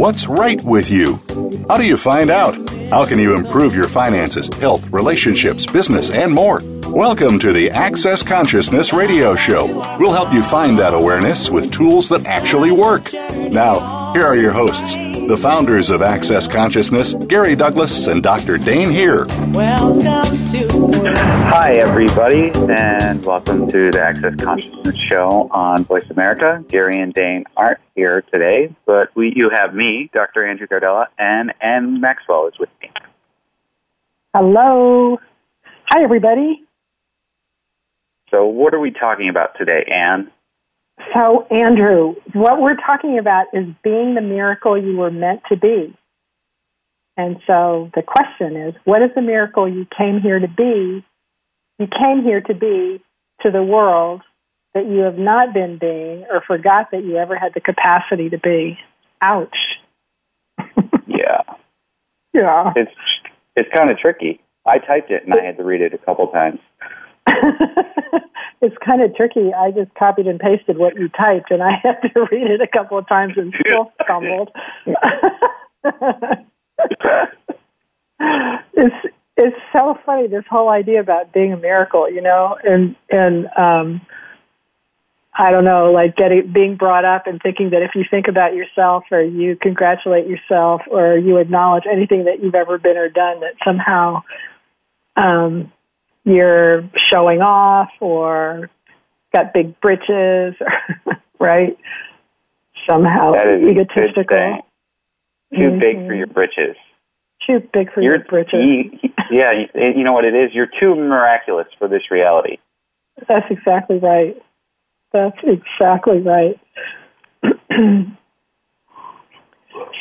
What's right with you? How do you find out? How can you improve your finances, health, relationships, business, and more? Welcome to the Access Consciousness Radio Show. We'll help you find that awareness with tools that actually work. Now, here are your hosts, the founders of Access Consciousness, Gary Douglas and Dr. Dain Heer. Welcome to. Hi, everybody, and welcome to the Access Consciousness Show on Voice America. Gary and Dane aren't here today, but we, you have me, Dr. Andrew Gardella, and Ann Maxwell is with me. Hello. Hi, everybody. So, what are we talking about today, Ann? So, Andrew, what we're talking about is being the miracle you were meant to be. And so the question is what is the miracle you came here to be? You came here to be to the world that you have not been being or forgot that you ever had the capacity to be. Ouch. yeah. Yeah. It's it's kind of tricky. I typed it and I had to read it a couple times. it's kind of tricky. I just copied and pasted what you typed, and I had to read it a couple of times and still stumbled. it's it's so funny this whole idea about being a miracle, you know, and and um, I don't know, like getting being brought up and thinking that if you think about yourself or you congratulate yourself or you acknowledge anything that you've ever been or done, that somehow um, you're showing off or got big britches, right? Somehow egotistical. Too mm-hmm. big for your britches. Too big for you're, your britches. You, yeah, you know what it is? You're too miraculous for this reality. That's exactly right. That's exactly right.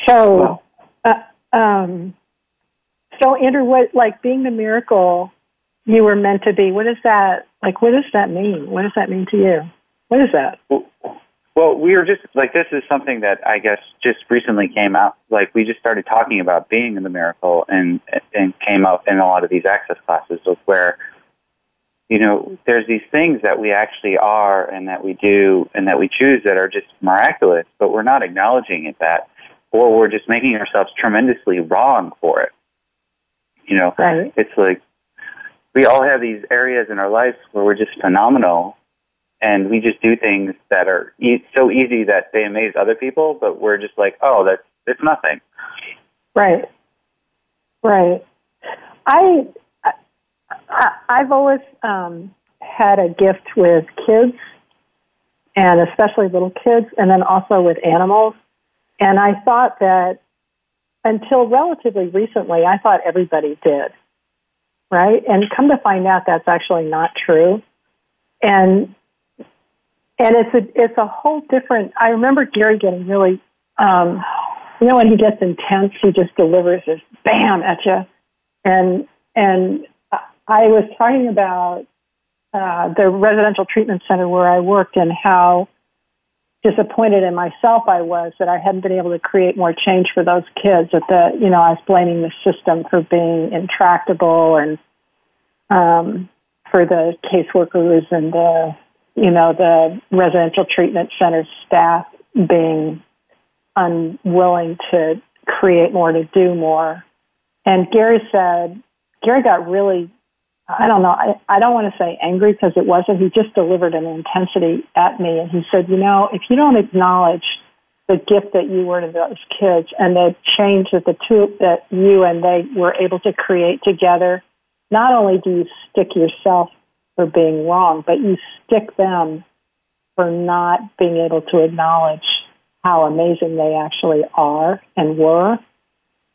so, uh, um, so Andrew, what like being the miracle you were meant to be? What does that like? What does that mean? What does that mean to you? What is that? Well, well, we were just like this is something that I guess just recently came out. Like we just started talking about being in the miracle, and and came up in a lot of these access classes of where you know, there's these things that we actually are and that we do and that we choose that are just miraculous, but we're not acknowledging it that, or we're just making ourselves tremendously wrong for it. You know, right. it's like we all have these areas in our lives where we're just phenomenal and we just do things that are e- so easy that they amaze other people, but we're just like, oh, that's, it's nothing. Right. Right. I I've always um, had a gift with kids, and especially little kids, and then also with animals. And I thought that until relatively recently, I thought everybody did, right? And come to find out, that's actually not true. And and it's a it's a whole different. I remember Gary getting really, um, you know, when he gets intense, he just delivers this bam at you, and and I was talking about uh, the residential treatment center where I worked and how disappointed in myself I was that I hadn't been able to create more change for those kids. That the you know I was blaming the system for being intractable and um, for the caseworkers and the you know the residential treatment center staff being unwilling to create more to do more. And Gary said Gary got really I don't know. I, I don't want to say angry because it wasn't. He just delivered an intensity at me. And he said, you know, if you don't acknowledge the gift that you were to those kids and the change that the two, that you and they were able to create together, not only do you stick yourself for being wrong, but you stick them for not being able to acknowledge how amazing they actually are and were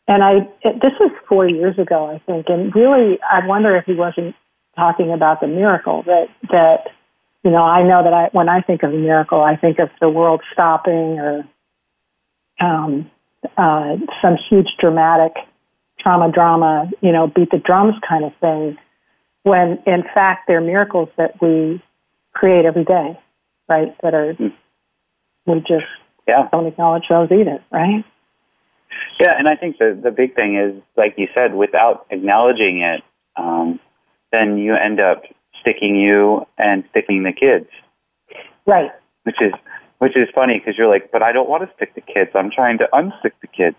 and I, it, this was four years ago, I think, and really, I wonder if he wasn't talking about the miracle that that you know. I know that I, when I think of a miracle, I think of the world stopping or um, uh, some huge dramatic trauma drama, you know, beat the drums kind of thing. When in fact, they're miracles that we create every day, right? That are we just yeah. don't acknowledge those either, right? Yeah, and I think the the big thing is, like you said, without acknowledging it, um, then you end up sticking you and sticking the kids. Right. Which is which is funny because you're like, but I don't want to stick the kids. I'm trying to unstick the kids.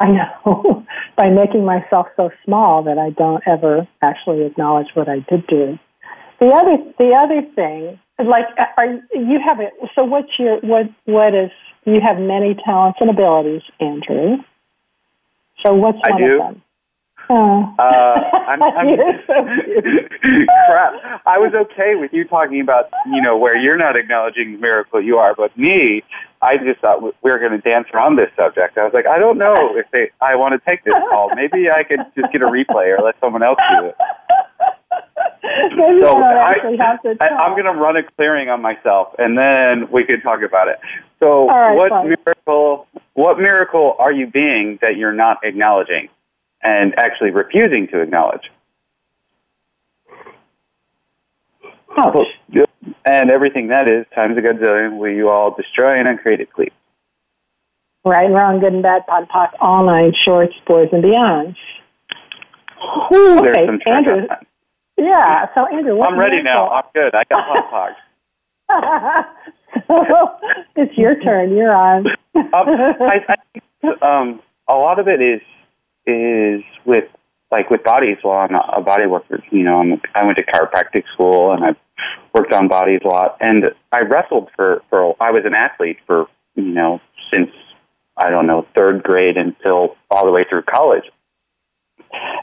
I know by making myself so small that I don't ever actually acknowledge what I did do. The other, the other thing, like, are you have it? So, what's your what? What is? You have many talents and abilities, Andrew. So, what's I one do. of them? Oh. Uh, I'm, I'm so crap. I was okay with you talking about, you know, where you're not acknowledging the miracle you are, but me, I just thought we were going to dance around this subject. I was like, I don't know if they, I want to take this call. Maybe I could just get a replay or let someone else do it. Maybe So I I, actually have to I, talk. I'm going to run a clearing on myself, and then we could talk about it. So, right, what fine. miracle? What miracle are you being that you're not acknowledging, and actually refusing to acknowledge? And everything that is times a gazillion will you all destroy and uncreate it, please. Right and wrong, good and bad, pod, poc, all nine shorts, boys and beyonds. There's Okay, Andrew. Yeah. So Andrew, I'm ready now. I'm good. I got hot pogs. so it's your turn. You're on. um, I, I think um, a lot of it is is with like with bodies. Well, I'm a body worker. You know, I'm, I went to chiropractic school and I worked on bodies a lot. And I wrestled for for. I was an athlete for you know since I don't know third grade until all the way through college.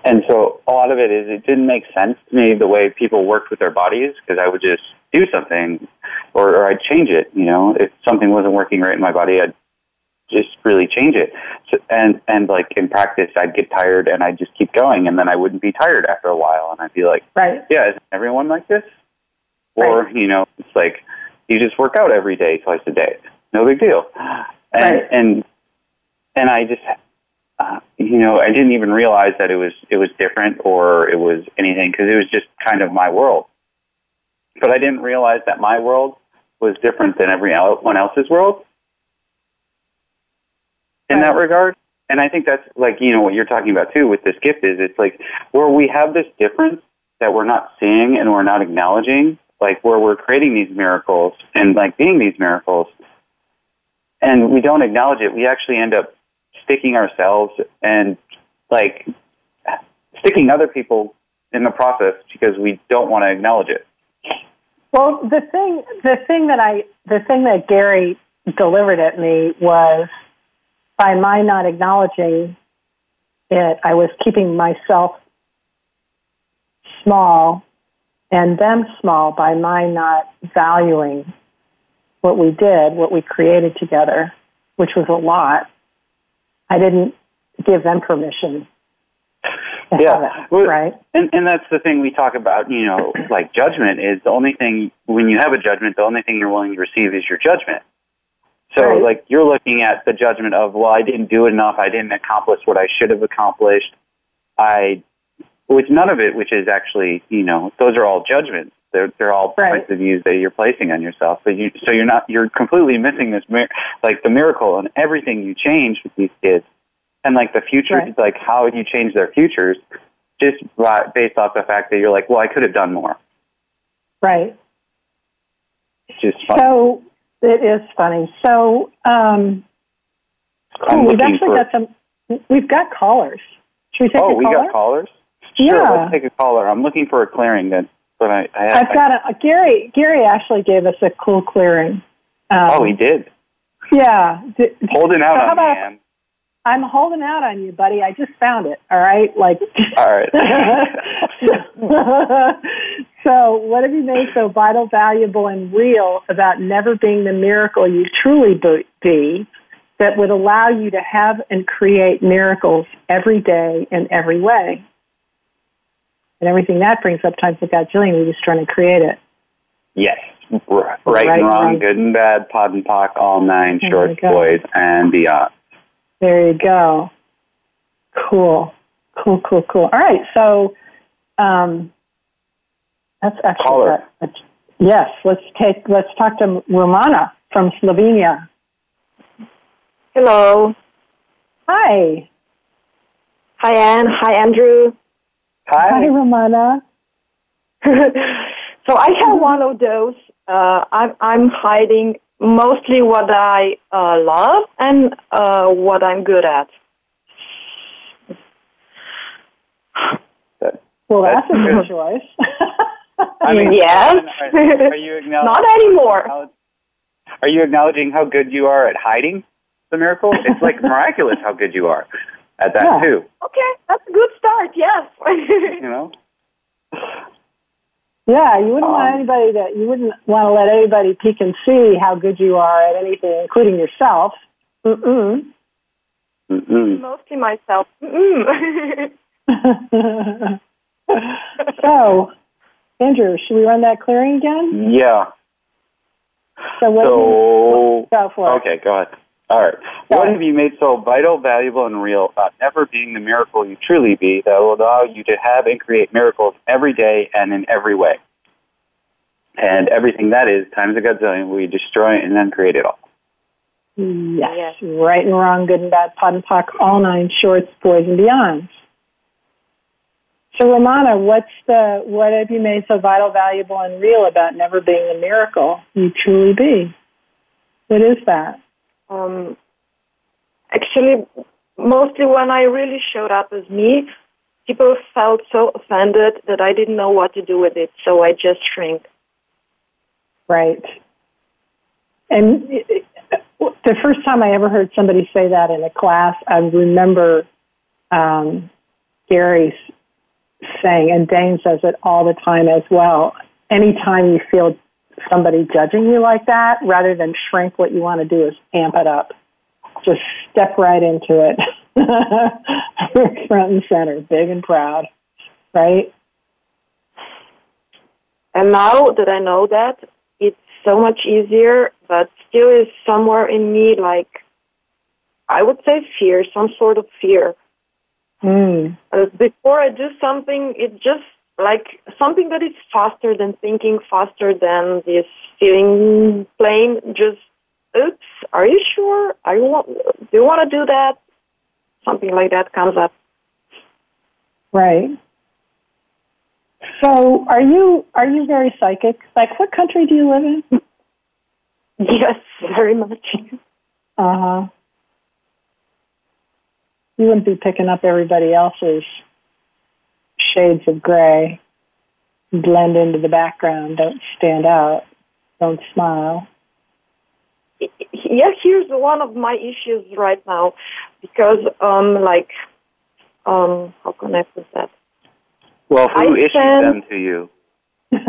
And so a lot of it is it didn't make sense to me the way people worked with their bodies because I would just do something or, or I'd change it. You know, if something wasn't working right in my body, I'd just really change it. So, and and like in practice, I'd get tired and I'd just keep going, and then I wouldn't be tired after a while, and I'd be like, Right. "Yeah, isn't everyone like this?" Or you know, it's like you just work out every day, twice a day, no big deal. And Right. and and I just. Uh, you know, I didn't even realize that it was it was different or it was anything because it was just kind of my world. But I didn't realize that my world was different than everyone else's world in that regard. And I think that's like, you know, what you're talking about too with this gift is it's like where we have this difference that we're not seeing and we're not acknowledging, like where we're creating these miracles and like being these miracles and we don't acknowledge it, we actually end up sticking ourselves and like sticking other people in the process because we don't want to acknowledge it. Well, the thing, the thing that I, the thing that Gary delivered at me was by my not acknowledging it, I was keeping myself small and them small by my not valuing what we did, what we created together, which was a lot. I didn't give them permission. Yeah. it, right. And, and that's the thing we talk about, you know, like judgment is the only thing, when you have a judgment, the only thing you're willing to receive is your judgment. So, Right. like, you're looking at the judgment of, well, I didn't do enough, I didn't accomplish what I should have accomplished. I, with none of it, which is actually, you know, those are all judgments. They're, they're all Right. points of views that you're placing on yourself. But you, so you're not, you're completely missing this, like, the miracle and everything you change with these kids. And, like, the future, Right. like, how you change their futures just by- based off the fact that you're like, well, I could have done more. Right. It's just fun. So it is funny. So um, cool. We've actually for- got some. We've got callers. Should we take oh, a we got callers. Sure, Yeah. let's take a caller. I'm looking for a clearing that, but I, I I've got a Gary. Gary actually gave us a cool clearing. Um, Oh, he did. Yeah. D- Holding out so how on about- Ann. I'm holding out on you, buddy. I just found it. All right. Like. All right. so, what have you made so vital, valuable, and real about never being the miracle you truly be that would allow you to have and create miracles every day in every way? And everything that brings up times a gajillion, we're just trying to create it. yes. R- Right, Right and and wrong, wrong. good and bad, pod and pock, all nine, There shorts, boys, and beyond. There you go. Cool. Cool, cool, cool. All right. So, um, that's actually Caller. that- yes. Let's take. Let's talk to Romana from Slovenia. Hello. Hi. Hi, Anne. Hi, Andrew. Hi, Romana. so I have one of those. Uh, I'm, I'm hiding mostly what I uh, love and uh, what I'm good at. Well, that's, That's a good good. choice. I mean, Yes. Are, are you acknowledging? Not anymore. Are you acknowledging how good you are at hiding the miracle? It's like miraculous how good you are at that Yeah. too. Okay, that's a good start. Yes. You know. yeah, you wouldn't want Um, anybody to. You wouldn't want to let anybody peek and see how good you are at anything, including yourself. Mm-mm. Mm-mm. mostly myself. Mm. so, Andrew, should we run that clearing again? Yeah. So what? So go for it. okay, go ahead. All right. What have you made so vital, valuable, and real about never being the miracle you truly be that will allow you to have and create miracles every day and in every way? And everything that is times a gazillion, we destroy and then create it all. Yes. Yes. Right and wrong, good and bad, pot and pock, all nine shorts, boys and beyonds. So, Romana, what's the what have you made so vital, valuable, and real about never being the miracle you truly be? What is that? Um, actually, mostly when I really showed up as me, people felt so offended that I didn't know what to do with it, so I just shrink. Right. And it- the first time I ever heard somebody say that in a class, I remember um, Gary saying, and Dain says it all the time as well. Anytime you feel somebody judging you like that, rather than shrink, what you want to do is amp it up. Just step right into it, front and center, big and proud, right? And now that I know that, it's so much easier, but still is somewhere in me like, I would say fear, some sort of fear. Mm. Uh, before I do something, it just like something that is faster than thinking, faster than this feeling plain. Just, oops, are you sure? Are you want, do you want to do that? Something like that comes up. Right. So, are you are you very psychic? Like, what country do you live in? Yes, very much. Uh huh. You wouldn't be picking up everybody else's shades of gray. Blend into the background. Don't stand out. Don't smile. yeah, here's one of my issues right now because, um, like, um, how can I put that? Well, who I issued can- them to you?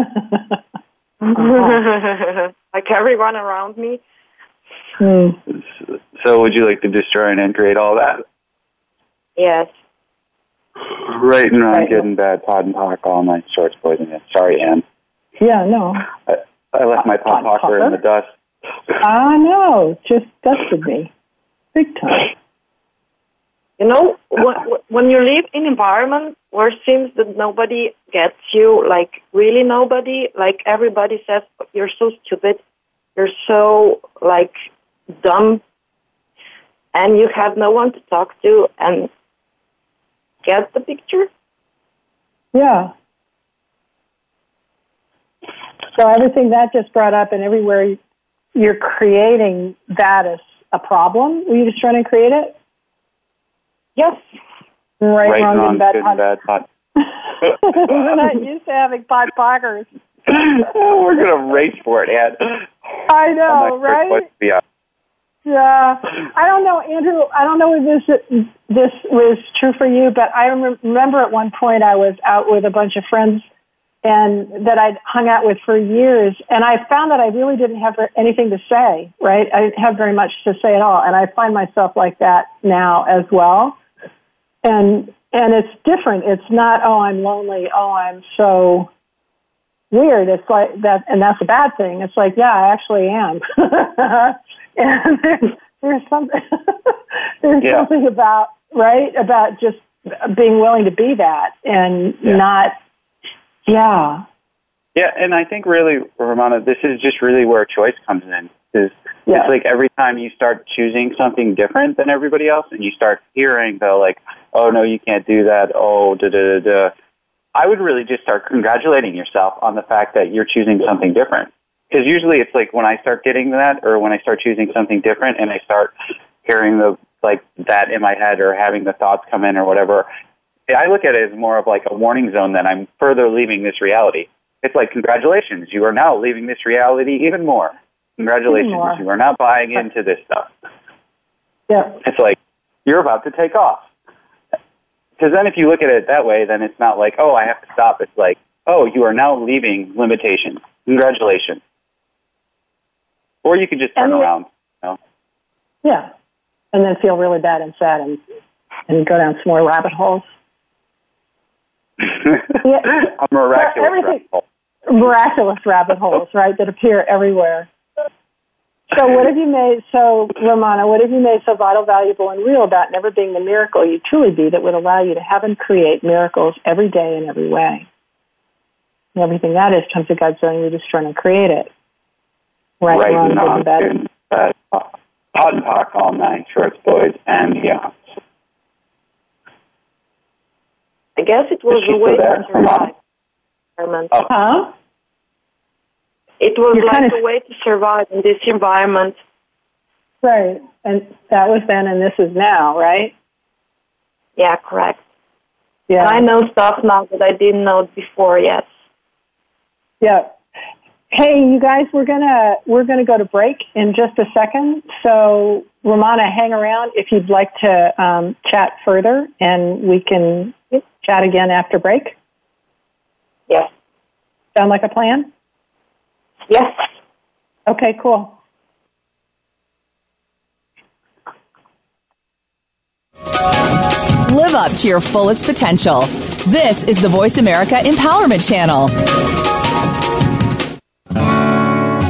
like everyone around me. Hmm. So, would you like to destroy and then create all that? Yes. Right and wrong, Right. good and bad, pod and pock, all nine shorts, boys and men. Sorry, Ann. Yeah. No. I, I left my Pod pod pocker in the dust. I know. Just dusted me. Big time. You know, when, when you live in environment where it seems that nobody gets you, like really nobody, like everybody says, you're so stupid, you're so like dumb, and you have no one to talk to and get the picture. Yeah. So everything that just brought up and everywhere you're creating that as a problem, were you just trying to create it? Yes. Right, right wrong, and wrong, and bad. good and bad, pod. We're not used to having pod pockers. We're gonna race for it, Ed. I know, right? what to be on. Yeah, I don't know, Andrew. I don't know if this this was true for you, but I remember at one point I was out with a bunch of friends and that I'd hung out with for years, and I found that I really didn't have anything to say. Right, I didn't have very much to say at all, and I find myself like that now as well. And and it's different. It's not oh I'm lonely. Oh I'm so weird. It's like that, and that's a bad thing. It's like yeah, I actually am. and there's, there's something there's Yeah. something about right about just being willing to be that and Yeah. not yeah Yeah, and I think really, Romana, this is just really where choice comes in. Is yeah it's like every time you start choosing something different than everybody else, and you start hearing the like, "Oh no, you can't do that." Oh, da da da da. I would really just start congratulating yourself on the fact that you're choosing something different, because usually it's like when I start getting that, or when I start choosing something different, and I start hearing the like that in my head, or having the thoughts come in, or whatever. I look at it as more of like a warning zone that I'm further leaving this reality. It's like congratulations, you are now leaving this reality even more. Congratulations, Even more. you are not buying into this stuff. Yeah. It's like you're about to take off. Because then, if you look at it that way, then it's not like, oh, I have to stop. It's like, oh, you are now leaving limitations. Congratulations. Or you could just turn And around. You know? Yeah. And then feel really bad and sad and, and go down some more rabbit holes. yeah. a miraculous rabbit hole. Miraculous rabbit holes, right, that appear everywhere. So what have you made so Romana, what have you made so vital, valuable, and real about never being the miracle you truly be that would allow you to have and create miracles every day in every way? And everything that is comes to God's you're just trying to create it. Right, right now, and bad. and, uh, hot and pock all night, shorts, boys, and beyond. I guess it was Is a way to survive. environment. Oh. Huh? It was You're like kind of- a way to survive in this environment. Right. And that was then and this is now, right? Yeah, correct. Yeah. I know stuff now that I didn't know before Yes. Yeah. Hey, you guys, we're gonna we're gonna go to break in just a second. So, Romana, hang around if you'd like to um, chat further, and we can chat again after break. Yes. Sound like a plan? Yes. Okay, cool. Live up to your fullest potential. This is the Voice America Empowerment Channel.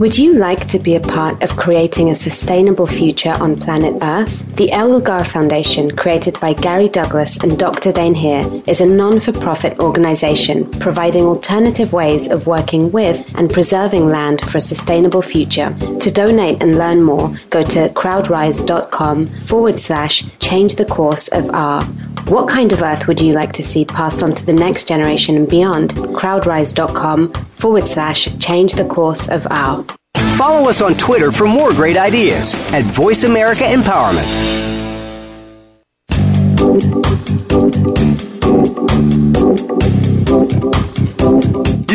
Would you like to be a part of creating a sustainable future on planet Earth? The El Lugar Foundation, created by Gary Douglas and Dr. Dain Heer, is a non for profit organization providing alternative ways of working with and preserving land for a sustainable future. To donate and learn more, go to crowdrise.com forward slash change the course of R. What kind of Earth would you like to see passed on to the next generation and beyond? Crowdrise.com forward slash change the course of our. Follow us on Twitter for more great ideas at Voice America Empowerment.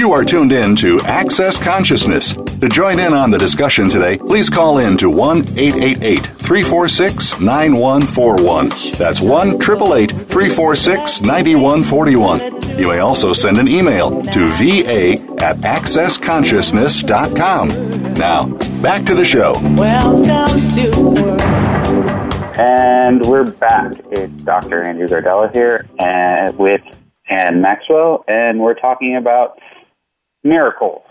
You are tuned in to Access Consciousness. To join in on the discussion today, please call in to 1 888 346 9141. That's 1 888 346 9141. You may also send an email to va at accessconsciousness.com. Now, back to the show. Welcome to And we're back. It's Dr. Andrew Gardella here and with Ann Maxwell, and we're talking about miracles.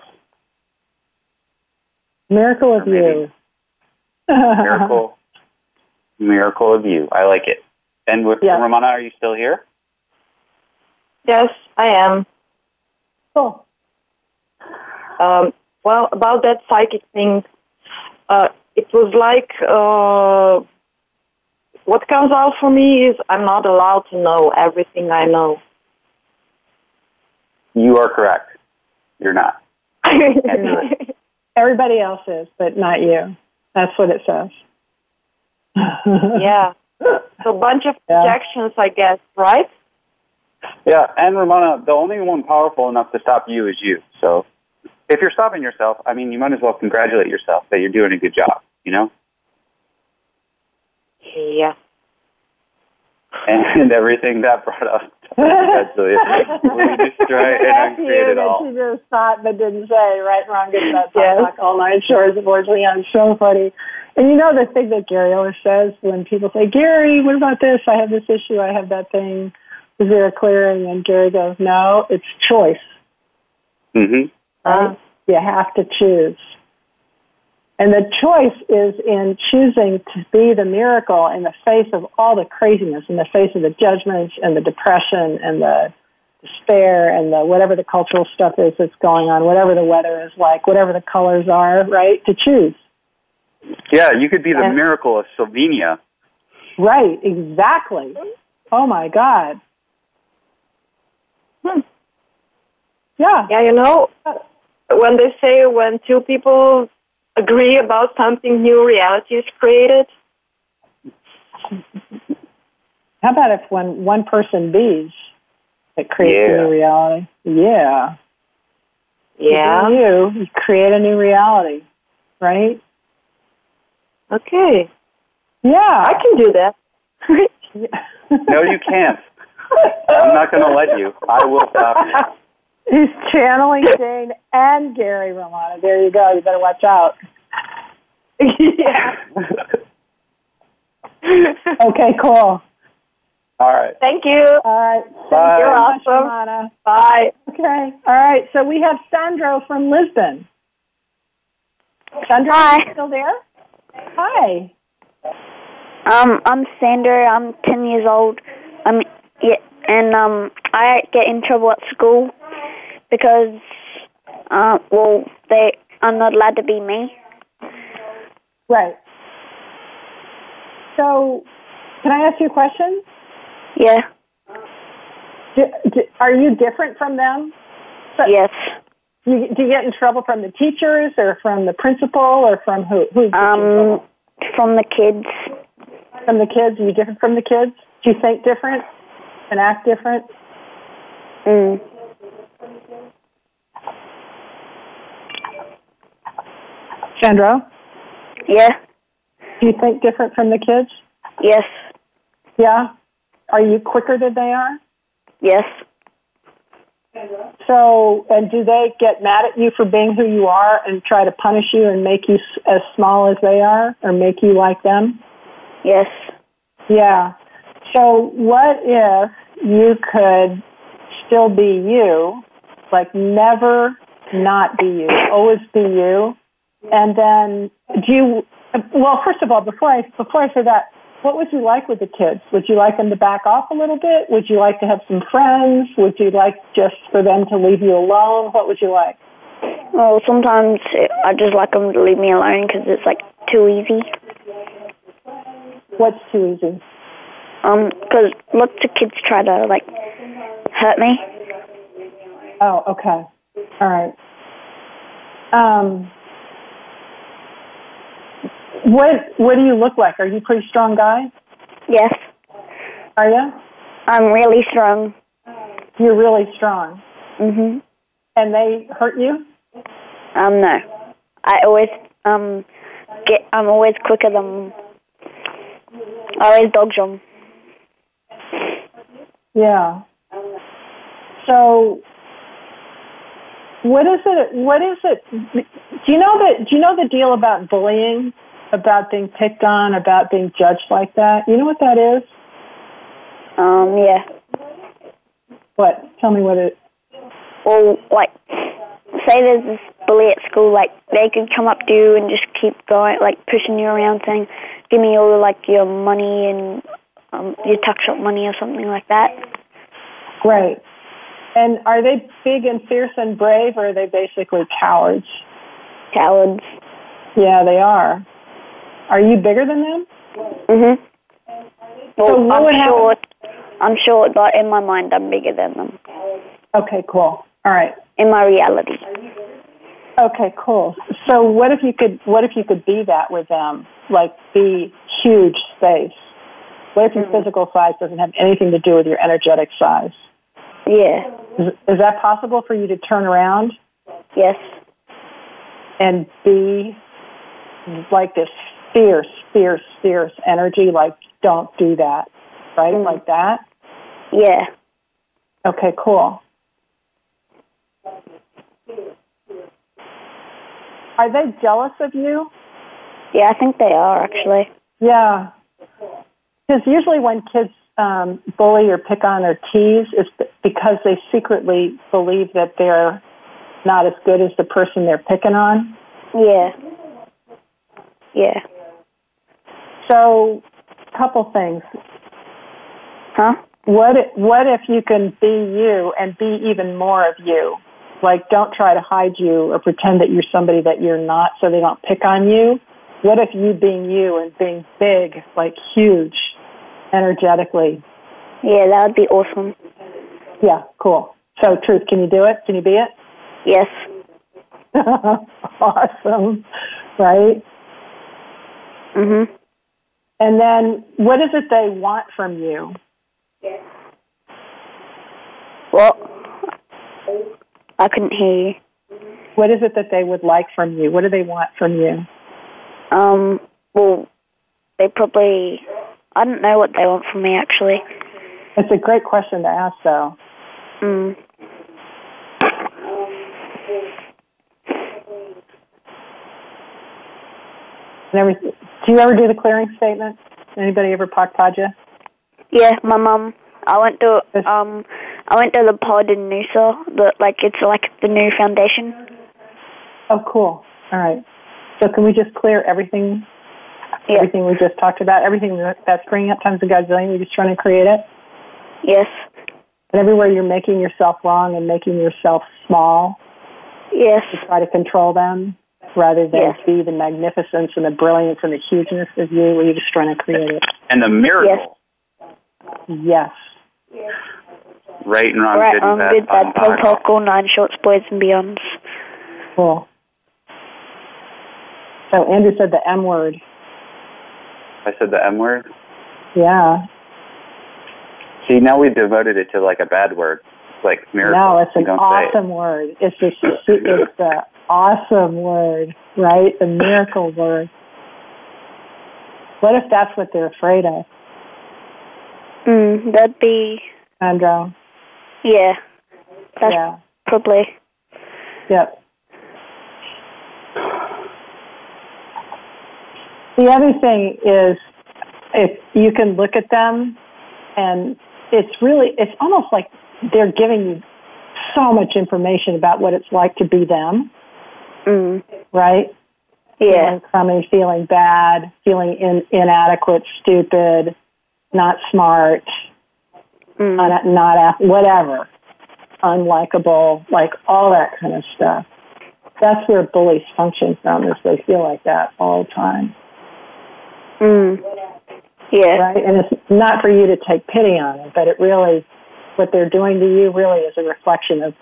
Miracle of you. Miracle, miracle of you. I like it. And with Yeah. Romana, are you still here? Yes, I am. cool. Um, well, about that psychic thing, uh, it was like uh, what comes out for me is I'm not allowed to know everything I know. You are correct. You're not. Not. Everybody else is, but not you. That's what it says. yeah. So a bunch of Yeah. I guess, right? Yeah, and Ramona, the only one powerful enough to stop you is you. So if you're stopping yourself, I mean, you might as well congratulate yourself that you're doing a good job, you know? Yeah. And everything that brought up. Congratulate. we destroy and uncreate it all. you just thought but didn't say. Right, wrong, good, bad, Yes. talk, all nine shores of. Leon, so funny. And you know the thing that Gary always says when people say, Gary, what about this? I have this issue. I have that thing. Is there a clearing? And Gary goes, no, it's choice. hmm Right? You have to choose. And the choice is in choosing to be the miracle in the face of all the craziness, in the face of the judgments and the depression and the despair and the whatever the cultural stuff is that's going on, whatever the weather is like, whatever the colors are, right? To choose. Yeah, you could be the Yeah. miracle of Slovenia. Right, exactly. Oh my God. Hmm. Yeah. Yeah, you know, when they say when two people agree about something, new reality is created. How about if when one person bees, it creates Yeah. a new reality? Yeah. Yeah. You, you create a new reality, right? Okay. Yeah. I can do that. No, you can't. I'm not going to let you. I will stop you. He's channeling Jane and Gary Romano. There you go. You better watch out. yeah. Okay, cool. All right. Thank you. All right. Thank Bye. you You're much, awesome. Romana. Bye. Okay. All right. So we have Sandro from Lisbon. Sandro, Hi. are you still there? Hi. Um, I'm Sander. I'm 10 years old. Um, yeah, and um, I get in trouble at school because, uh, well, they I'm not allowed to be me. Right. So, can I ask you a question? Yeah. Do, do, are you different from them? So- Yes. You, do you get in trouble from the teachers or from the principal or from who? Who? gets you in Um, from the kids. from the kids? Are you different from the kids? Do you think different and act different? Mm. Sandro, Yeah. do you think different from the kids? Yes. Yeah. Are you quicker than they are? Yes. So, and do they get mad at you for being who you are and try to punish you and make you as small as they are or make you like them? Yes. Yeah. So, what if you could still be you, like never not be you, always be you, and then do you? Well, first of all, before I before I say that, what would you like with the kids? Would you like them to back off a little bit? Would you like to have some friends? Would you like just for them to leave you alone? What would you like? Well, sometimes I just like them to leave me alone because it's like too easy. What's too easy? Um, because lots of kids try to like hurt me. Oh, okay. All right. Um, what What do you look like? Are you a pretty strong guy? Yes. Are you? I'm really strong. You're really strong, Mhm. and they hurt you. Um, no. I always um get. I'm always quicker than. I always dodge them. Yeah. So, what is it? What is it? Do you know that? Do you know the deal about bullying? About being picked on? About being judged like that? You know what that is? Um, yeah. What? Tell me what it. Well, like, say there's this bully at school, like they could come up to you and just keep going, like pushing you around, saying, "Give me all like your money and um, your tuck shop money or something like that." Right. And are they big and fierce and brave, or are they basically cowards? Cowards. Yeah, they are. Are you bigger than them? Mhm. Well, So what I'm happen- sure. I'm sure, but in my mind, I'm bigger than them. Okay, cool. All right. In my reality. Okay, cool. So what if you could what if you could be that with them? Like be huge space. What if your physical size doesn't have anything to do with your energetic size? Yeah. Is, is that possible for you to turn around Yes. and be like this fierce, fierce, fierce energy? Like, don't do that, right? Like that? Yeah. Okay, cool. Are they jealous of you? Yeah, I think they are actually. Yeah. Because usually when kids um, bully or pick on or tease, it's because they secretly believe that they're not as good as the person they're picking on. Yeah. Yeah. So, couple things. Huh? What if, what if you can be you and be even more of you? Like, don't try to hide you or pretend that you're somebody that you're not, so they don't pick on you. What if you being you and being big, like huge, energetically? Yeah, that would be awesome. Yeah, cool. So, truth, can you do it? Can you be it? Yes. awesome, right? Mhm. And then, what is it they want from you? What? I couldn't hear you. What is it that they would like from you? What do they want from you? Um. Well, they probably. I don't know what they want from me actually. It's a great question to ask, though. Mm. And every, do you ever do the clearing statement? Anybody ever pak paja? Yeah, my mom. I went to um. I went to the pod in Noosa. The like it's like the new foundation. Oh, cool. All right. So can we just clear everything? Yeah. Everything we just talked about, everything that- that's bringing up times a gazillion. We're just trying to create it. Yes. And everywhere you're making yourself wrong and making yourself small, Yes. to try to control them rather than Yes. be the magnificence and the brilliance and the hugeness of you. We're just trying to create it. And the miracle. Yes. Right and wrong, right. good Um. and Good. bad, Bad. bottom, Pog. bottom. All nine shorts. Boys and beyonds. Cool. So Andrew said the M word. I said the M word. Yeah. See, now we've devoted it to like a bad word, like miracle. No, it's an don't say it. awesome word. It's just it's the awesome word, right? The miracle word. What if that's what they're afraid of, Mm. That'd be. Andrew? Yeah. That's Yeah. probably. Yep. The other thing is if you can look at them and it's really, it's almost like they're giving you so much information about what it's like to be them, Mm. right? Yeah. Feeling crummy, feeling bad, feeling in, inadequate, stupid, not smart, Mm. not, not whatever, unlikable, like all that kind of stuff. That's where bullies function from, is they feel like that all the time, Mm. Yeah. right? And it's not for you to take pity on it, but it really, what they're doing to you really is a reflection of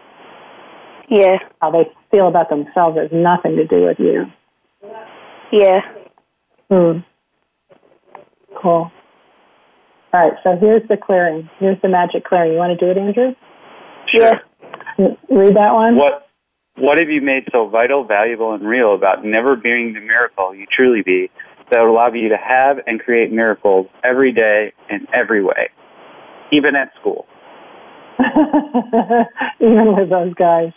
Yeah. how they feel about themselves. Has nothing to do with you. Yeah. Hmm. Cool. All right, so here's the clearing. Here's the magic clearing. You want to do it, Andrew? Yeah. Read that one. What What have you made so vital, valuable, and real about never being the miracle you truly be that would allow you to have and create miracles every day in every way, even at school? Even with those guys.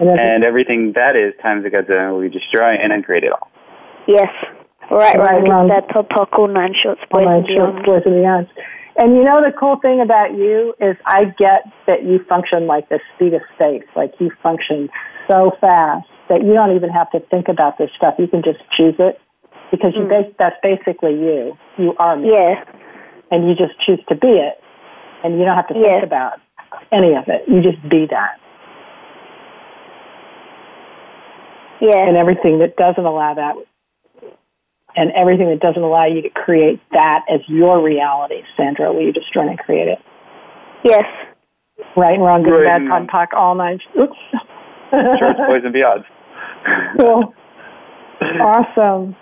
And And everything that is times a godzillion will be destroy and then create it all. Yes. Right. Right, Right. wrong. That Pog. Pog. All nine shorts. all Boys my and short boys and beyonds. And you know the cool thing about you is I get that you function like the speed of space. Like you function so fast that you don't even have to think about this stuff. You can just choose it because you mm. bas- that's basically you. You are me. Yeah. and you just choose to be it, and you don't have to think about any of it. You just be that, Yeah. and everything that doesn't allow that and everything that doesn't allow you to create that as your reality, Sandra, will you destroy and create it? Yes. Right and wrong, good Right and bad, and POD, POC, all nine. Oops. Shorts, boys, and beyond. cool. Awesome.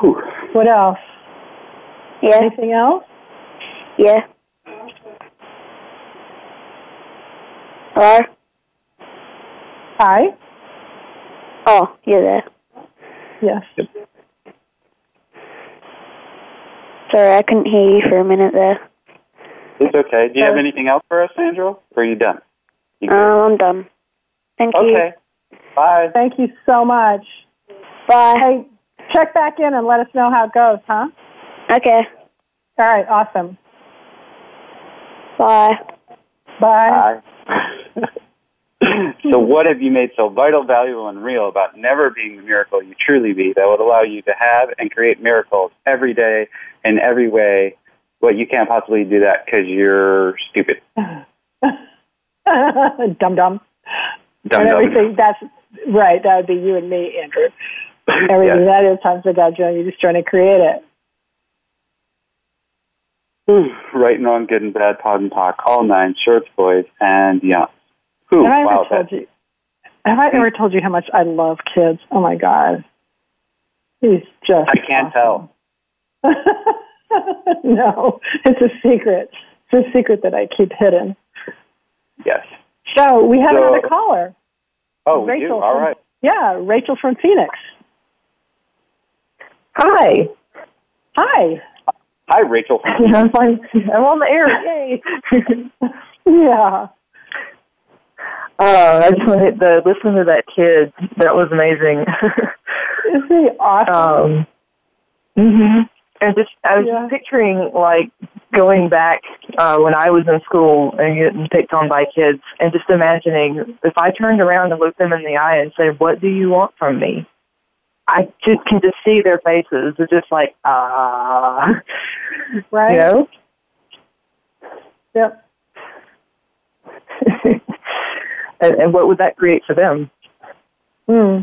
Whew. What else? Yeah. Anything else? Yeah. Hello? Hi. Oh, you're there. Yes. Sorry, I couldn't hear you for a minute there. It's okay. Do you have anything else for us, Sandra? Or are you done? You? Um, I'm done. Thank you. okay. Bye. Thank you so much. Bye. Hey, check back in and let us know how it goes, huh? Okay. All right. Awesome. Bye. Bye. Bye. So, what have you made so vital, valuable, and real about never being the miracle you truly be that would allow you to have and create miracles every day in every way? Well, you can't possibly do that because you're stupid. dum dum. Dumb and dumb. everything. That's right. That would be you and me, Andrew. Everything Yes. that is times without Joe. You're just trying to create it. right and wrong, good and bad, pod and talk, all nine, shorts, boys, and young. Whew, Have I ever wow, told that, you? Have I ever told you how much I love kids? Oh my God. He's just. I can't tell. no, it's a secret. It's a secret that I keep hidden. Yes. So we have So- another caller. Oh, we Rachel do. All from- right. Yeah, Rachel from Phoenix. Hi. Hi. Hi, Rachel. I'm fine. I'm on the air. Yay. Yeah. Uh, I just wanted to listen to that kid. That was amazing. Isn't he awesome? um, hmm And just, I was Yeah. just picturing like going back uh, when I was in school and getting picked on by kids, and just imagining if I turned around and looked them in the eye and said, "What do you want from me?" I just can just see their faces. It's just like, ah, right? you know. Yep. and, and what would that create for them? Hmm.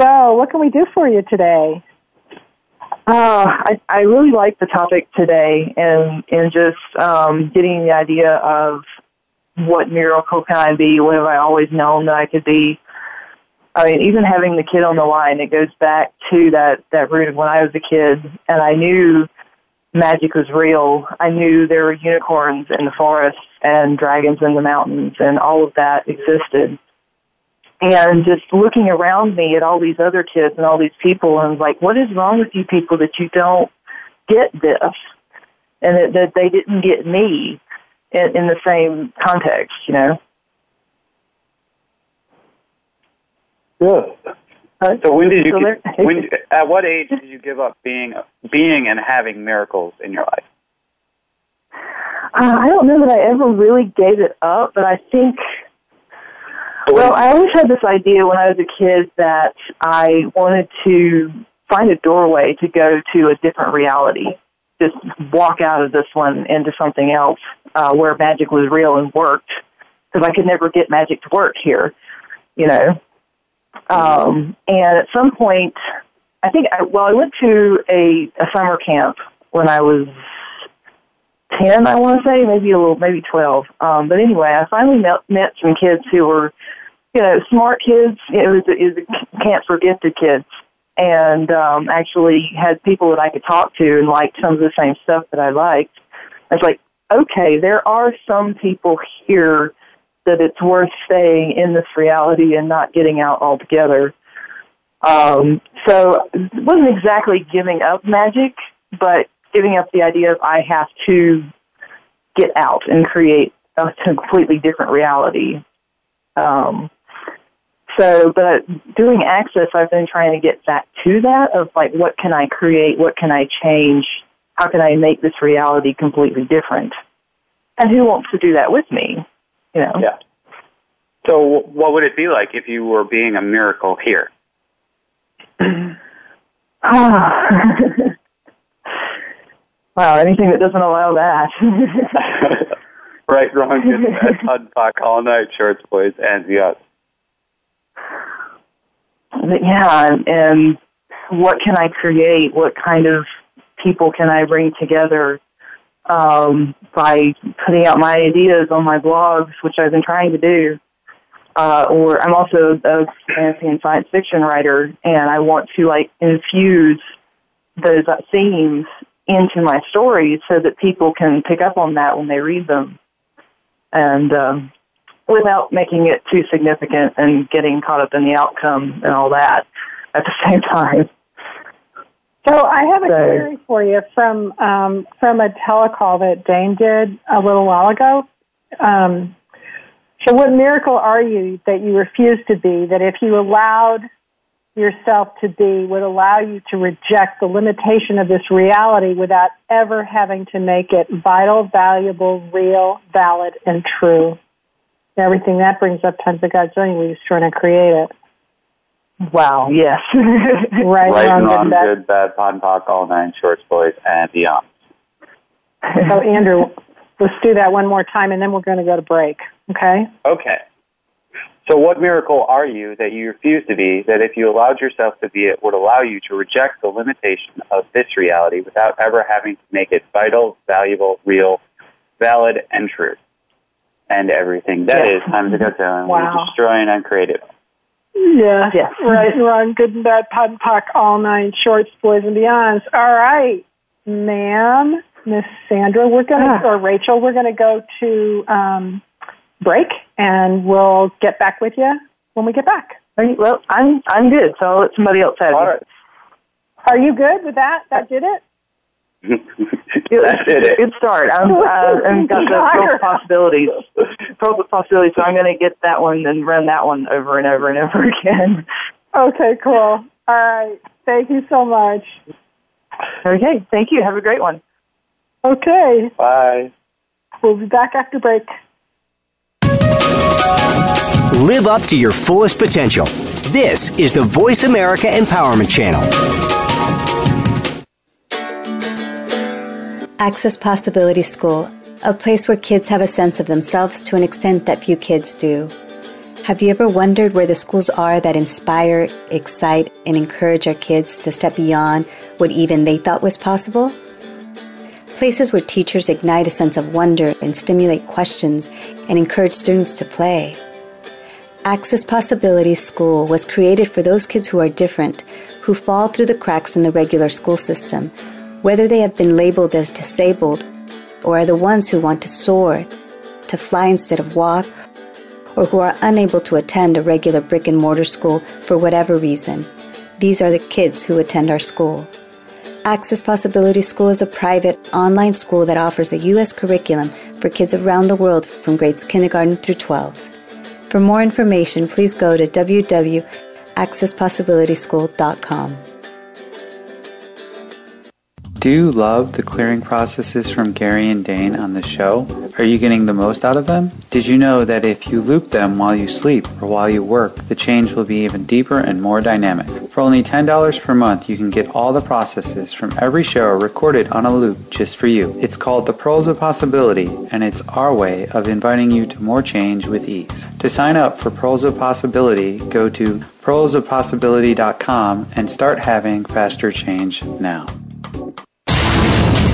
So, what can we do for you today? Uh, I, I really like the topic today and, and just um, getting the idea of what miracle can I be? What have I always known that I could be? I mean, even having the kid on the line, it goes back to that, that root of when I was a kid and I knew magic was real. I knew there were unicorns in the forest and dragons in the mountains and all of that existed. And just looking around me at all these other kids and all these people and like what is wrong with you people that you don't get this? And that, that they didn't get me in, in the same context you know? Good. So when did you get, when at what age did you give up being being and having miracles in your life? Uh, i don't know that i ever really gave it up but i think well i always had this idea when i was a kid that i wanted to find a doorway to go to a different reality just walk out of this one into something else uh, where magic was real and worked because I could never get magic to work here, you know. Um, and at some point, I think, I, well, I went to a, a summer camp when I was 10, I want to say, maybe a little, maybe 12. Um, but anyway, I finally met, met some kids who were, you know, smart kids. It was, it was a camp for gifted kids and um, actually had people that I could talk to and liked some of the same stuff that I liked. I was like, okay, there are some people here that it's worth staying in this reality and not getting out altogether. Um, so it wasn't exactly giving up magic, but giving up the idea of I have to get out and create a completely different reality. Um, so, but doing access, I've been trying to get back to that of like, what can I create? What can I change? How can I make this reality completely different? And who wants to do that with me? You know? Yeah. So what would it be like if you were being a miracle here? Ah. wow, anything that doesn't allow that. right, wrong, good, bad, talk all night, shorts, boys, and yes. yeah, and, and what can I create? What kind of people can I bring together um, by putting out my ideas on my blogs, which I've been trying to do. Uh, or I'm also a fantasy and science fiction writer, and I want to like infuse those themes into my stories so that people can pick up on that when they read them, and um, without making it too significant and getting caught up in the outcome and all that at the same time. So I have a query for you from um, from a telecall that Dain did a little while ago. Um, so, what miracle are you that you refuse to be? That if you allowed yourself to be, would allow you to reject the limitation of this reality without ever having to make it vital, valuable, real, valid, and true. Everything that brings up tons of God's doing. We're just trying to create it. Wow, yes. right, right wrong, wrong, good, bad. good, bad, POD POC, all nine shorts, boys, and beyond. So, Andrew, let's do that one more time and then we're going to go to break. Okay? Okay. So, what miracle are you that you refuse to be, that if you allowed yourself to be it, would allow you to reject the limitation of this reality without ever having to make it vital, valuable, real, valid, and true? And everything. That Yeah. is time to go down. Wow. We destroy and uncreate it. Yeah. Yes. Right and wrong, good and bad, POD and POC, all nine shorts, boys and beyonds. All right, ma'am, Miss Sandra, we're going to, or Rachel, we're going to go to um, break and we'll get back with you when we get back. Are you, well, I'm I'm good, so I'll let somebody else have All it. right. Are you good with that? That did it? That's it. Good start. I'm, uh, I've got the growth possibilities, growth possibilities, so I'm going to get that one and run that one over and over and over again. Okay, cool. All right. Thank you so much. Okay, thank you. Have a great one. Okay. Bye. We'll be back after break. Live up to your fullest potential. This is the Voice America Empowerment Channel. Access Possibility School, a place where kids have a sense of themselves to an extent that few kids do. Have you ever wondered where the schools are that inspire, excite, and encourage our kids to step beyond what even they thought was possible? Places where teachers ignite a sense of wonder and stimulate questions and encourage students to play. Access Possibilities School was created for those kids who are different, who fall through the cracks in the regular school system, whether they have been labeled as disabled or are the ones who want to soar, to fly instead of walk, or who are unable to attend a regular brick and mortar school for whatever reason. These are the kids who attend our school. Access Possibility School is a private online school that offers a U.S. curriculum for kids around the world from grades kindergarten through 12. For more information, please go to www.accesspossibilityschool.com. Do you love the clearing processes from Gary and Dain on the show? Are you getting the most out of them? Did you know that if you loop them while you sleep or while you work, the change will be even deeper and more dynamic? For only $10 per month, you can get all the processes from every show recorded on a loop just for you. It's called the Pearls of Possibility, and it's our way of inviting you to more change with ease. To sign up for Pearls of Possibility, go to pearlsofpossibility.com and start having faster change now.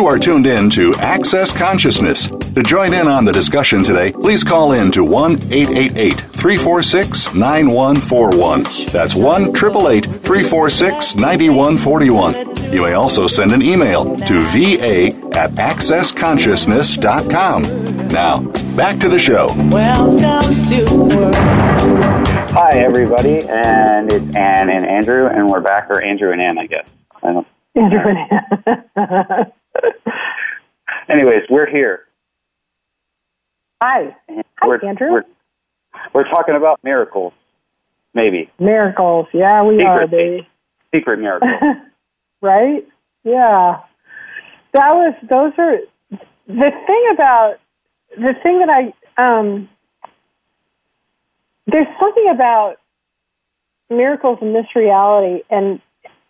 You are tuned in to Access Consciousness. To join in on the discussion today, please call in to 1 888 346 9141. That's 1 888 346 9141. You may also send an email to va at accessconsciousness.com. Now, back to the show. Welcome to Hi, everybody, and it's Ann and Andrew, and we're back, or Andrew and Ann, I guess. I don't. Andrew and Anyways, we're here. Hi. And Hi, we're, Andrew. We're, we're talking about miracles, maybe Miracles. Yeah, we are, Secret. baby. secret miracles. right? Yeah. That was those are the thing about the thing that I um there's something about miracles in this reality, and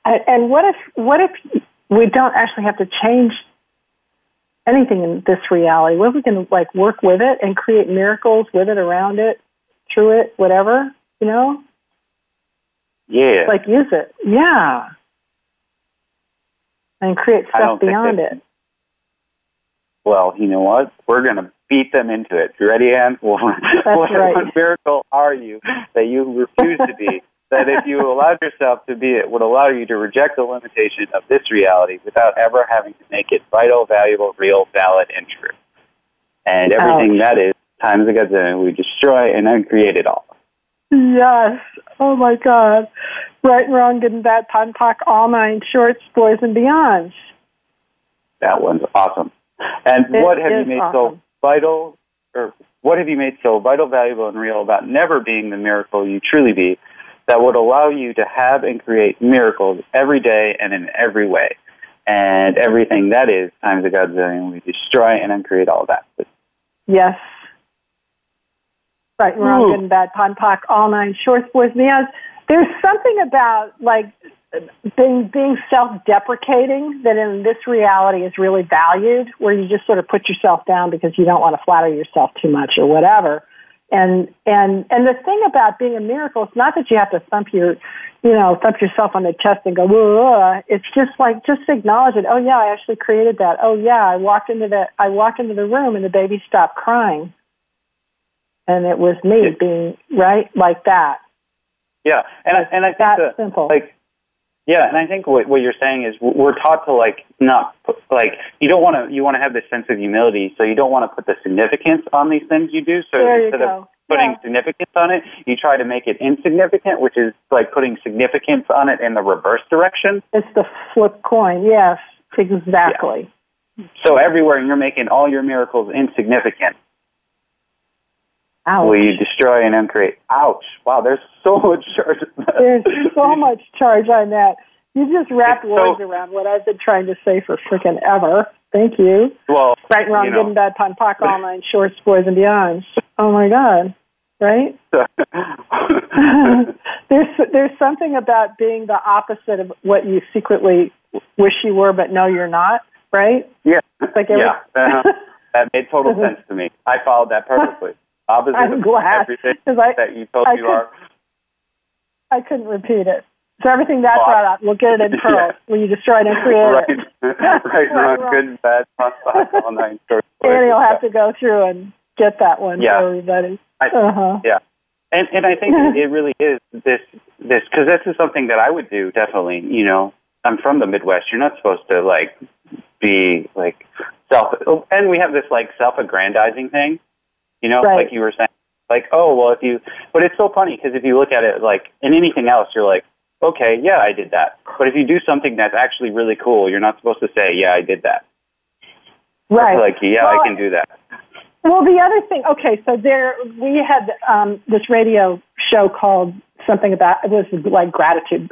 and what if what if we don't actually have to change anything in this reality? What if we can like work with it and create miracles with it, around it, through it, whatever you know? Yeah. Like use it, yeah, and create stuff beyond that- it. Well, you know what? We're going to beat them into it. You ready, Ann? What, what, right. what miracle are you that you refuse to be? That if you allowed yourself to be it, would allow you to reject the limitation of this reality without ever having to make it vital, valuable, real, valid, and true. And everything that is times a gazillion, we destroy and then create it all. Yes. Oh my God. Right and wrong, good and bad, pun pock, all nine shorts, boys and beyonds. That one's awesome. And It what have you made awesome. so vital, or what have you made so vital, valuable, and real about never being the miracle you truly be that would allow you to have and create miracles every day and in every way? And everything that is times a godzillion, we destroy and uncreate all that. Yes. Right wrong, Ooh. good and bad, pun pock, all nine shorts, boys beyonds. There's something about like being being self-deprecating that in this reality is really valued, where you just sort of put yourself down because you don't want to flatter yourself too much or whatever. And and and the thing about being a miracle, it's not that you have to thump your, you know, thump yourself on the chest and go, Whoa. it's just like just acknowledge it. Oh yeah, I actually created that. Oh yeah, I walked into the I walked into the room and the baby stopped crying, and it was me being right like that. yeah, and I, and I think That that, simple. like Yeah, and I think what what you're saying is we're taught to like not put, like you don't want to you want to have this sense of humility, so you don't want to put the significance on these things you do. So There instead of putting significance on it, you try to make it insignificant, which is like putting significance on it in the reverse direction. It's the flip coin. Yes, exactly. So everywhere you're making all your miracles insignificant. Ouch. You destroy and uncreate? Ouch! Wow, there's so much charge. There's so much charge on that. You just wrapped It's so- words around what I've been trying to say for freaking ever. Thank you. Well, Right, and wrong, you good and bad, pun, pock, all nine, shorts, boys, and beyonds. Oh my God. Right? there's there's something about being the opposite of what you secretly wish you were, but know you're not. Right? Yeah. Like every- yeah. Uh-huh. that made total sense to me. I followed that perfectly. Opposite I'm of glad, 'cause I- that you told I you could- are. I couldn't repeat it. So everything that Oh, brought up, we'll get it in pearls Yeah. when you destroy it and create right, it. right, Right, wrong. good and bad, all nine shorts. Annie will have to go through and get that one Yeah. for everybody. I- uh-huh. Yeah, and and I think it really is this this because this is something that I would do definitely. You know, I'm from the Midwest. You're not supposed to like be like self, and we have this like self-aggrandizing thing. You know, Right. like you were saying, like oh well, if you, but it's so funny because if you look at it like in anything else, you're like. Okay, yeah, I did that. But if you do something that's actually really cool, you're not supposed to say, "Yeah, I did that." Right. Like, yeah, Well, I can do that. Well, the other thing, okay, so there we had um, this radio show called something about it was like gratitude,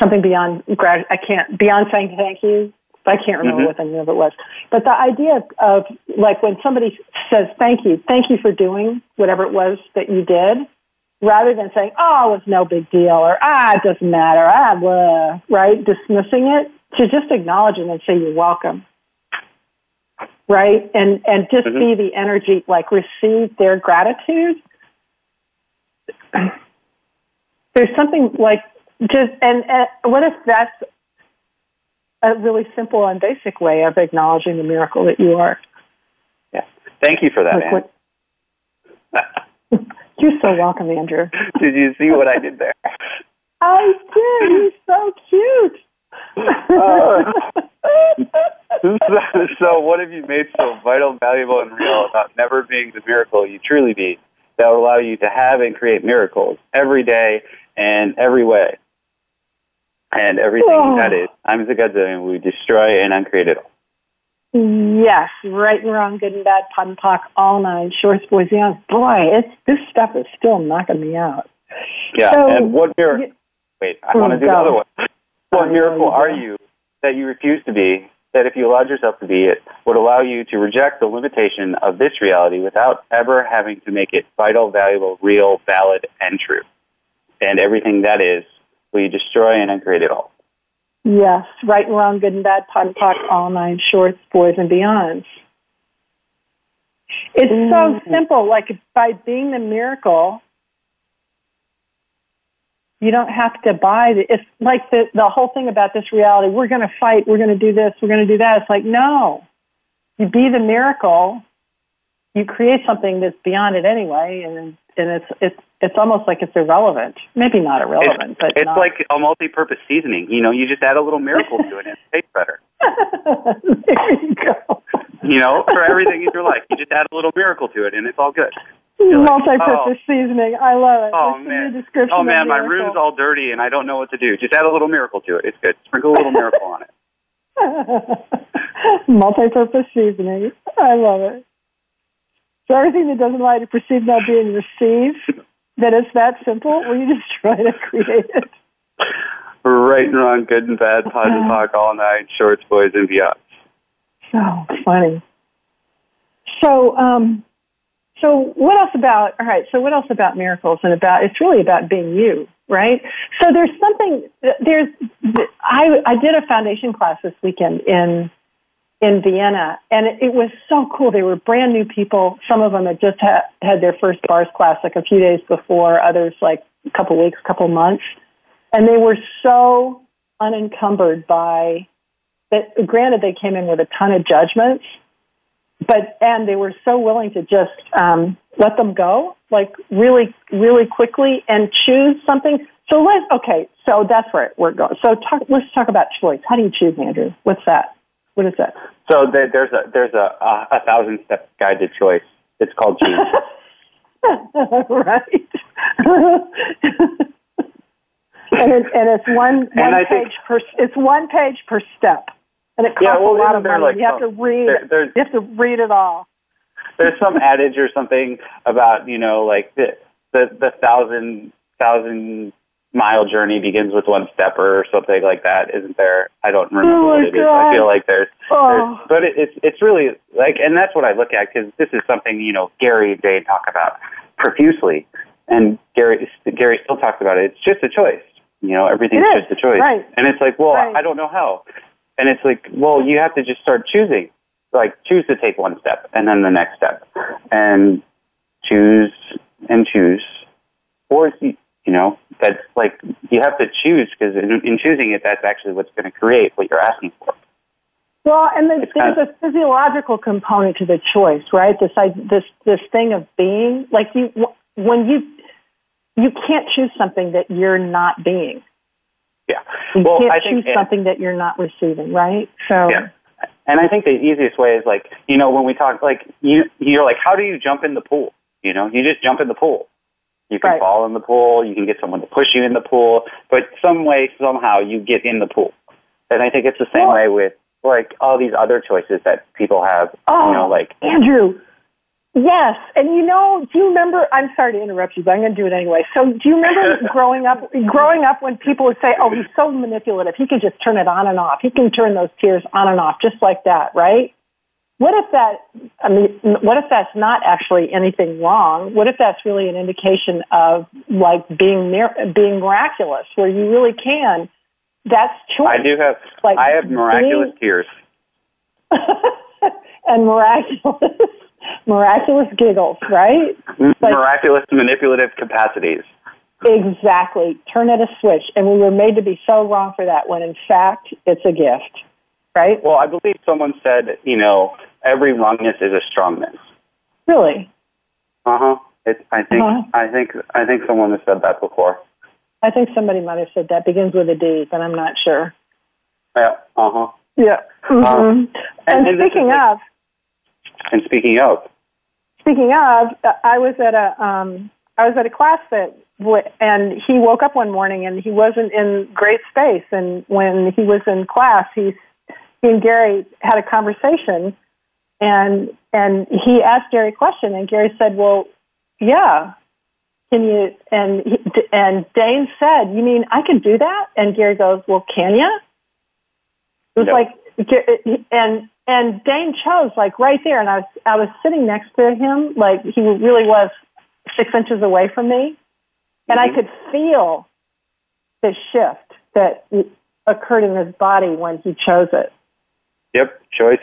something beyond. I can't beyond saying thank you. I can't remember Mhm. what the name of it was. But the idea of like when somebody says thank you, thank you for doing whatever it was that you did, rather than saying oh it's no big deal or ah it doesn't matter ah blah, right dismissing it to just acknowledge it and say you're welcome right? And and just Mhm. be the energy, like receive their gratitude. There's something like just and, and what if that's a really simple and basic way of acknowledging the miracle that you are? Yeah. Thank you for that, Like what- You're so welcome, Andrew. Did you see what I did there? I did. He's so cute. Oh. so, what have you made so vital, valuable, and real about never being the miracle you truly be that will allow you to have and create miracles every day and every way? And everything Oh. that is, I'm the Godzillion, we destroy and uncreate it all. Yes, right and wrong, good and bad, POD and POC, all nine, shorts, boys, young. Boy, it's this stuff is still knocking me out. Yeah, So, and what miracle? Wait, I Oh, want to do the go. other one. What Oh, miracle are you that you refuse to be that if you allowed yourself to be it, would allow you to reject the limitation of this reality without ever having to make it vital, valuable, real, valid, and true. And everything that is, will you destroy and uncreate it all? Yes, right and wrong, good and bad, POD and POC, all nine shorts, boys and beyonds. It's so mm. simple. Like by being the miracle, you don't have to buy the, it's like the, the whole thing about this reality. We're going to fight. We're going to do this. We're going to do that. It's like, no, you be the miracle. You create something that's beyond it anyway. And, and it's, it's, it's almost like it's irrelevant. Maybe not irrelevant, it's, but it's not. like a multi-purpose seasoning. You know, you just add a little miracle to it and it tastes better. there you go. You know, for everything in your life, you just add a little miracle to it and it's all good. You're Multi-purpose oh. seasoning. I love it. Oh man! Oh man, my room's all dirty and I don't know what to do. Just add a little miracle to it. It's good. Sprinkle a little miracle on it. Multi-purpose seasoning. I love it. So everything that doesn't allow you to perceive now being received, that it's that simple, you just try to create it? Right and wrong, good and bad, POD and POC, all night, shorts, boys, and beyond. So funny. So, um, so what else about? All right. So what else about miracles and about? It's really about being you, right? So there's something. There's. I I did a foundation class this weekend in in Vienna, and it, was so cool. They were brand new people. Some of them had just ha- had their first bars class like a few days before. Others like a couple weeks, a couple months, and they were so unencumbered by that. Granted, they came in with a ton of judgments, but and they were so willing to just um, let them go, like really, really quickly, and choose something. So let's okay. So that's where we're going. So talk, let's talk about choice. How do you choose, Andrew? What's that? What is that? So there, there's a there's a, a a thousand step guide to choice. It's called choose. right. and it, and it's one one I page think- per it's one page per step, and it costs Yeah, well, a lot of money. like, you have to read. there- you have to read it all. there's some adage or something about you know like the the, the thousand thousand mile journey begins with one step or something like that isn't there i don't remember Oh, what it is God. i feel like there's, Oh. there's but it, it's it's really like and that's what i look at because this is something you know gary and Dain talk about profusely and gary gary still talks about it it's just a choice you know everything's is, just a choice right. and it's like well Right. i don't know how and it's like well you have to just start choosing like choose to take one step and then the next step and choose and choose or you know that's like you have to choose because in, in choosing it that's actually what's going to create what you're asking for Well, and there's, kind there's a physiological component to the choice, right? This I, this this thing of being like you when you you can't choose something that you're not being. yeah You well can't i think choose something that you're not receiving, right? So Yeah. And I think the easiest way is like, you know, when we talk, like, you, you're like, how do you jump in the pool? You know, you just jump in the pool. You can Right. fall in the pool. You can get someone to push you in the pool, but some way, somehow, you get in the pool. And I think it's the same Well- way with like all these other choices that people have. Oh, you know, like Andrew. Yes, and you know, do you remember? I'm sorry to interrupt you, but I'm going to do it anyway. So, do you remember growing up? Growing up, when people would say, "Oh, he's so manipulative. He can just turn it on and off. He can turn those tears on and off just like that." Right? What if that? I mean, what if that's not actually anything wrong? What if that's really an indication of like being being miraculous, where you really can? That's choice. I do have, Like I have miraculous being- tears. and miraculous, miraculous giggles, right? Like- miraculous manipulative capacities. Exactly. Turn at a switch. And we were made to be so wrong for that when in fact it's a gift, right? Well, I believe someone said, you know, every wrongness is a strongness. Really? Uh huh. It, I think Uh-huh. I think I think someone has said that before. I think somebody might have said that begins with a D, but I'm not sure. Yeah. Uh huh. Yeah. hmm Um, and, and speaking like- of, And speaking of, speaking of, I was at a um, I was at a class that, and he woke up one morning and he wasn't in great space. And when he was in class, he he and Gary had a conversation, and and he asked Gary a question, and Gary said, "Well, yeah." Can you and he, and Dain said, "You mean I can do that?" And Gary goes, "Well, can you?" It was No. like and and Dain chose like right there, and I was I was sitting next to him, like he really was six inches away from me, and mm-hmm. I could feel the shift that occurred in his body when he chose it. Yep, choice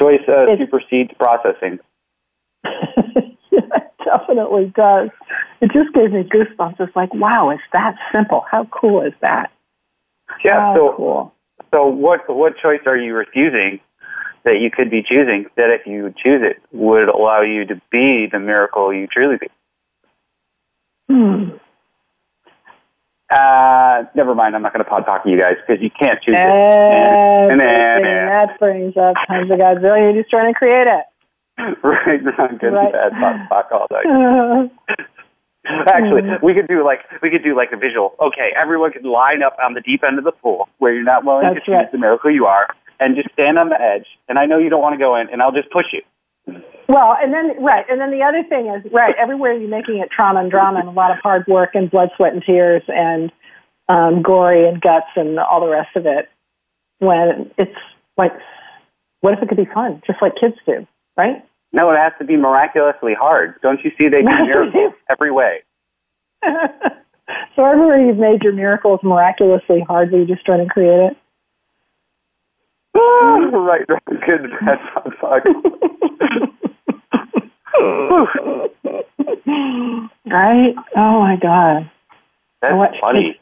choice uh, supersedes processing. it definitely does. It just gave me goosebumps. It's like, wow, it's that simple. How cool is that? Yeah. How so, cool. so what what choice are you refusing that you could be choosing that if you choose it would allow you to be the miracle you truly be? Hmm. Uh, never mind. I'm not going to pod talk to you guys because you can't choose it. And, and, and, that brings up times of Godzilla. You're just trying to create it. right, not good right. and bad pod talk all day. Actually, we could do like we could do like a visual. Okay, everyone could line up on the deep end of the pool where you're not willing That's to right. choose the miracle you are, and just stand on the edge. And I know you don't want to go in, and I'll just push you. Well, and then right, and then the other thing is right. Everywhere you're making it trauma and drama and a lot of hard work and blood, sweat, and tears and um, gory and guts and all the rest of it. When it's like, what if it could be fun, just like kids do, right? No, it has to be miraculously hard. Don't you see they do miracles every way? so everywhere you've made your miracles miraculously hard, are you just trying to create it? Ah, right, right. Good, bad, fuck. right? Oh my god. That's what, funny.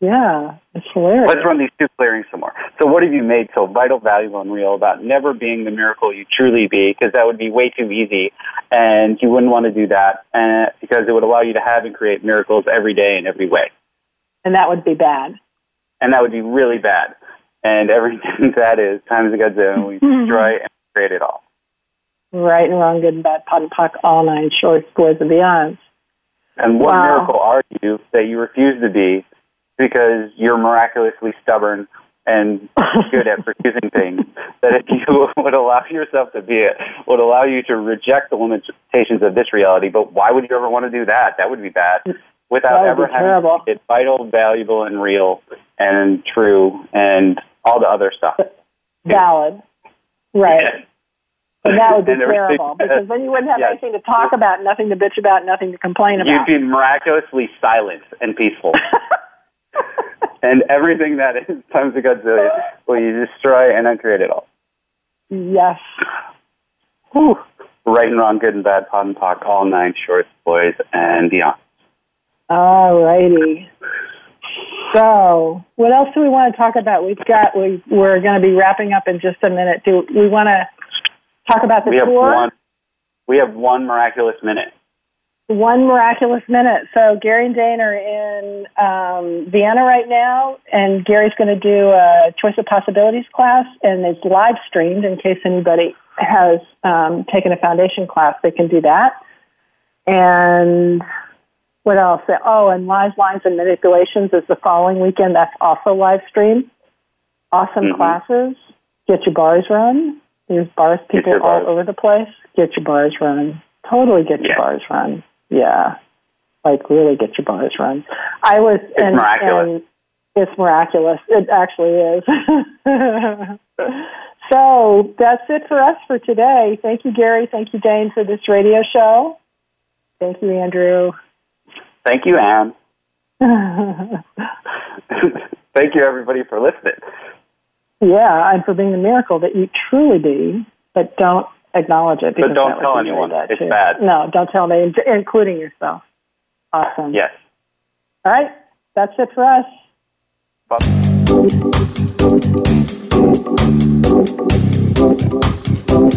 Yeah, it's hilarious. Let's run these two clearings some more. So, what have you made so vital, valuable, and real about never being the miracle you truly be? Because that would be way too easy, and you wouldn't want to do that, and because it would allow you to have and create miracles every day in every way. And that would be bad. And that would be really bad. And everything that is times a godzillion, we mm-hmm. destroy and create it all. Right and wrong, good and bad, pot and puck, all nine shorts, boys and beyonds. And what Wow. miracle are you that you refuse to be because you're miraculously stubborn and good at refusing things? That if you would allow yourself to be it, would allow you to reject the limitations of this reality. But why would you ever want to do that? That would be bad. Without ever having it vital, valuable, and real, and true, and all the other stuff. Valid. Right. And that would be terrible because then you wouldn't have Yes. anything to talk about, nothing to bitch about, nothing to complain about. You'd be miraculously silent and peaceful. and everything that is times a godzillion will you destroy and uncreate it all. Yes. Whew. Right and wrong, good and bad, pod and talk, all nine shorts, boys, and beyond. All righty. So, what else do we want to talk about? We've got we we're going to be wrapping up in just a minute. Do we want to talk about the we have tour? one. We have one miraculous minute. One miraculous minute. So Gary and Dain are in um, Vienna right now, and Gary's going to do a choice of possibilities class, and it's live streamed in case anybody has um, taken a foundation class. They can do that. And what else? Oh, and live lines and manipulations is the following weekend. That's also live stream. Awesome Mhm. classes. Get your bars run. There's bars people your all over the place. Get your bars run. Totally get your Yeah. bars run. Yeah. Like really get your bars run. I was It's and, miraculous. and it's miraculous. It actually is. so that's it for us for today. Thank you, Gary. Thank you, Dain, for this radio show. Thank you, Andrew. Thank you, Anne. Thank you, everybody, for listening. yeah, and for being the miracle that you truly be, but don't acknowledge it. because don't tell anyone. That It's too. bad. No, don't tell me, including yourself. Awesome. Yes. All right, that's it for us.